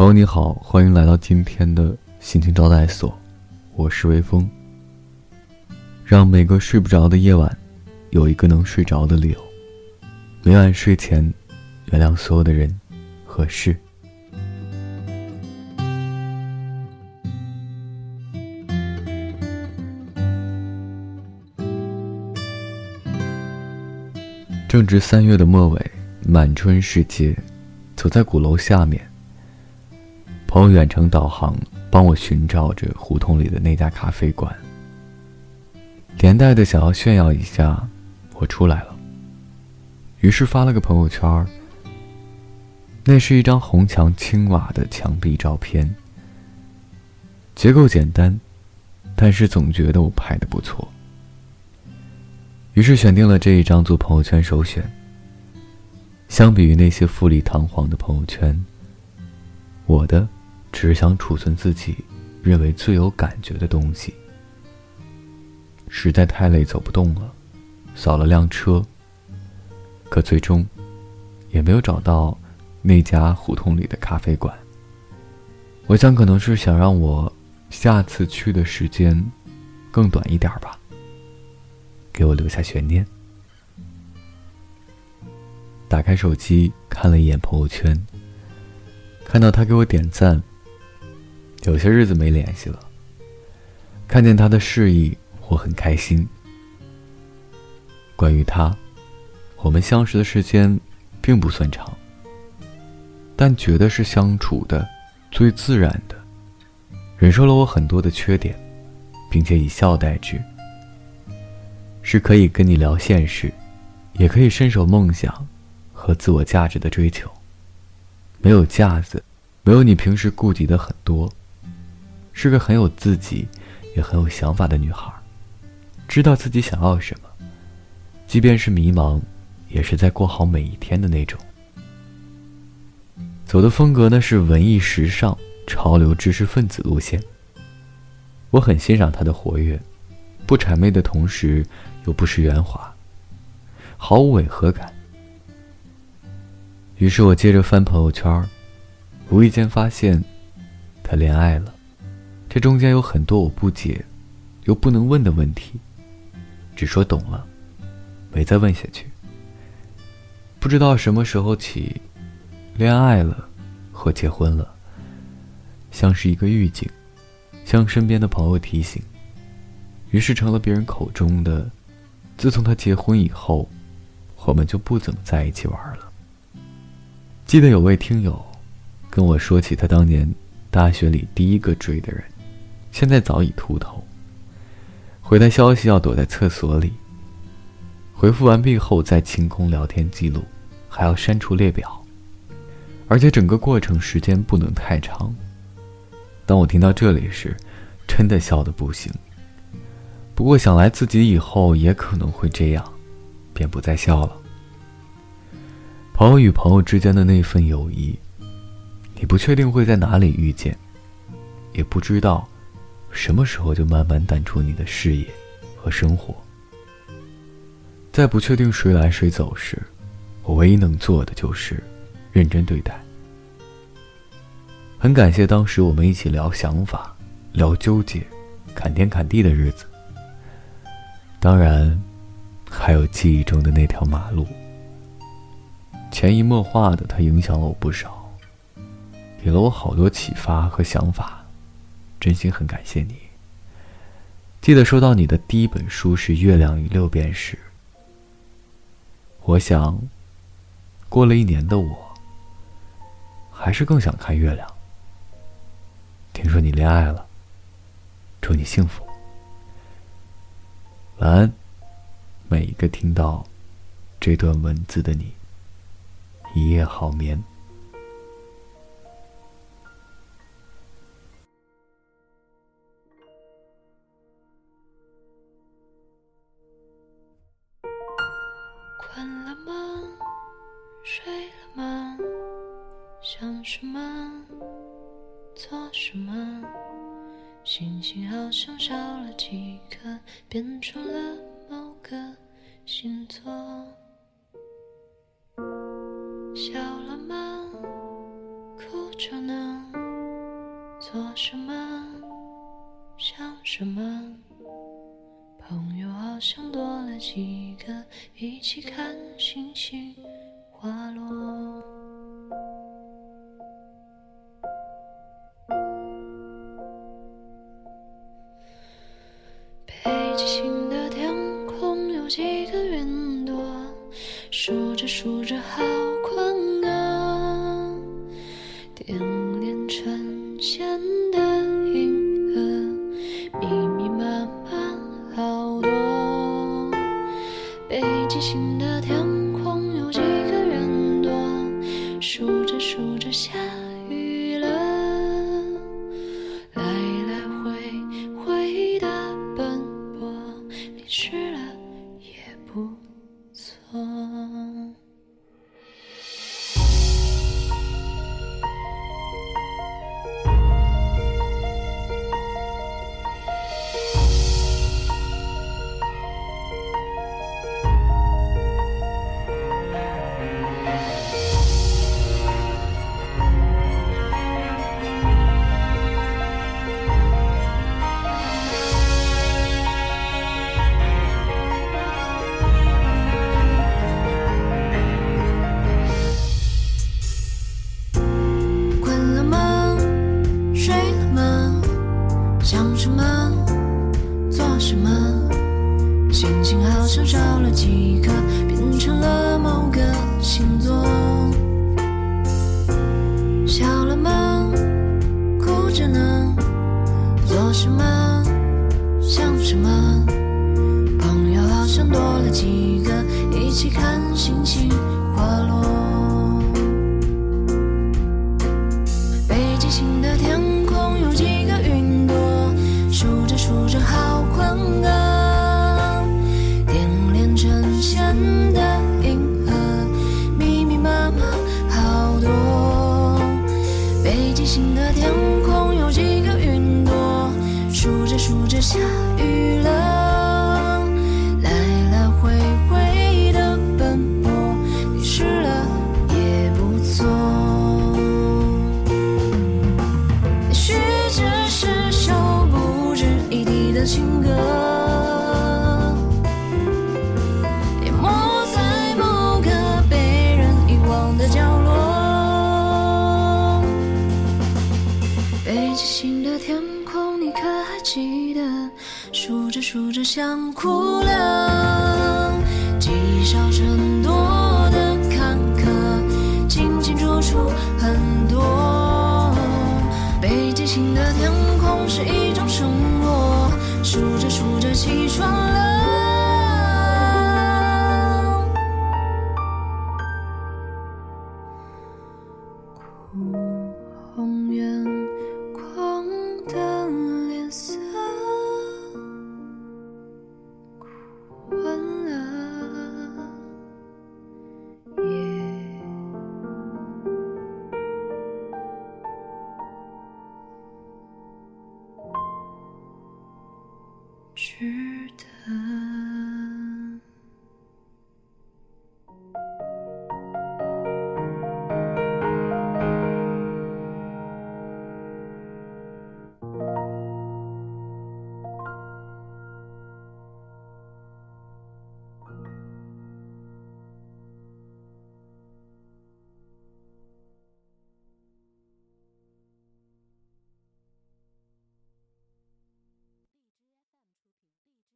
朋友你好，欢迎来到今天的心情招待所，我是微风。让每个睡不着的夜晚，有一个能睡着的理由。每晚睡前，原谅所有的人和事。正值三月的末尾，满春时节，走在鼓楼下面，朋友远程导航帮我寻找着胡同里的那家咖啡馆，连带的想要炫耀一下，我出来了。于是发了个朋友圈那是一张红墙青瓦的墙壁照片，结构简单，但是总觉得我拍的不错。于是选定了这一张做朋友圈首选。相比于那些富丽堂皇的朋友圈，我的只是想储存自己认为最有感觉的东西。实在太累走不动了，扫了辆车。可最终，也没有找到那家胡同里的咖啡馆。我想可能是想让我下次去的时间更短一点吧。给我留下悬念。打开手机看了一眼朋友圈，看到他给我点赞。有些日子没联系了，看见他的示意，我很开心。关于他，我们相识的时间并不算长，但觉得是相处的最自然的，忍受了我很多的缺点，并且以笑待之。是可以跟你聊现实，也可以伸手梦想和自我价值的追求。没有架子，没有你平时顾及的很多，是个很有自己，也很有想法的女孩，知道自己想要什么，即便是迷茫，也是在过好每一天的那种。走的风格呢是文艺时尚、潮流知识分子路线。我很欣赏她的活跃。不谄媚的同时，又不失圆滑，毫无违和感。于是我接着翻朋友圈，无意间发现，他恋爱了。这中间有很多我不解，又不能问的问题，只说懂了，没再问下去。不知道什么时候起，恋爱了，或结婚了，像是一个预警，向身边的朋友提醒。于是成了别人口中的，自从他结婚以后，我们就不怎么在一起玩了。记得有位听友跟我说起他当年大学里第一个追的人，现在早已秃头。回他消息要躲在厕所里。回复完毕后再清空聊天记录，还要删除列表，而且整个过程时间不能太长。当我听到这里时，真的笑得不行。不过想来自己以后也可能会这样，便不再笑了。朋友与朋友之间的那份友谊，你不确定会在哪里遇见，也不知道什么时候就慢慢淡出你的视野和生活。在不确定谁来谁走时，我唯一能做的就是认真对待。很感谢当时我们一起聊想法、聊纠结、砍天砍地的日子。当然，还有记忆中的那条马路，潜移默化的，它影响了我不少，给了我好多启发和想法，真心很感谢你。记得收到你的第一本书是《月亮与六便士》，我想，过了一年的我，还是更想看月亮。听说你恋爱了，祝你幸福。晚安，每一个听到这段文字的你，一夜好眠。想什么？做什么？星星好像少了几颗，变出了某个星座。笑了吗？哭着呢？做什么，想什么？朋友好像多了几个，一起看星星滑落。几个云朵，数着数着好想什么？做什么？心情好像少了几颗，变成了某个星座。笑了吗？哭着呢？做什么？想什么？朋友好像多了几个，一起看星星滑落。数着想哭了，积少成多的坎坷，清清楚楚很多。北极星的天空是一种生活，数着数着起床了。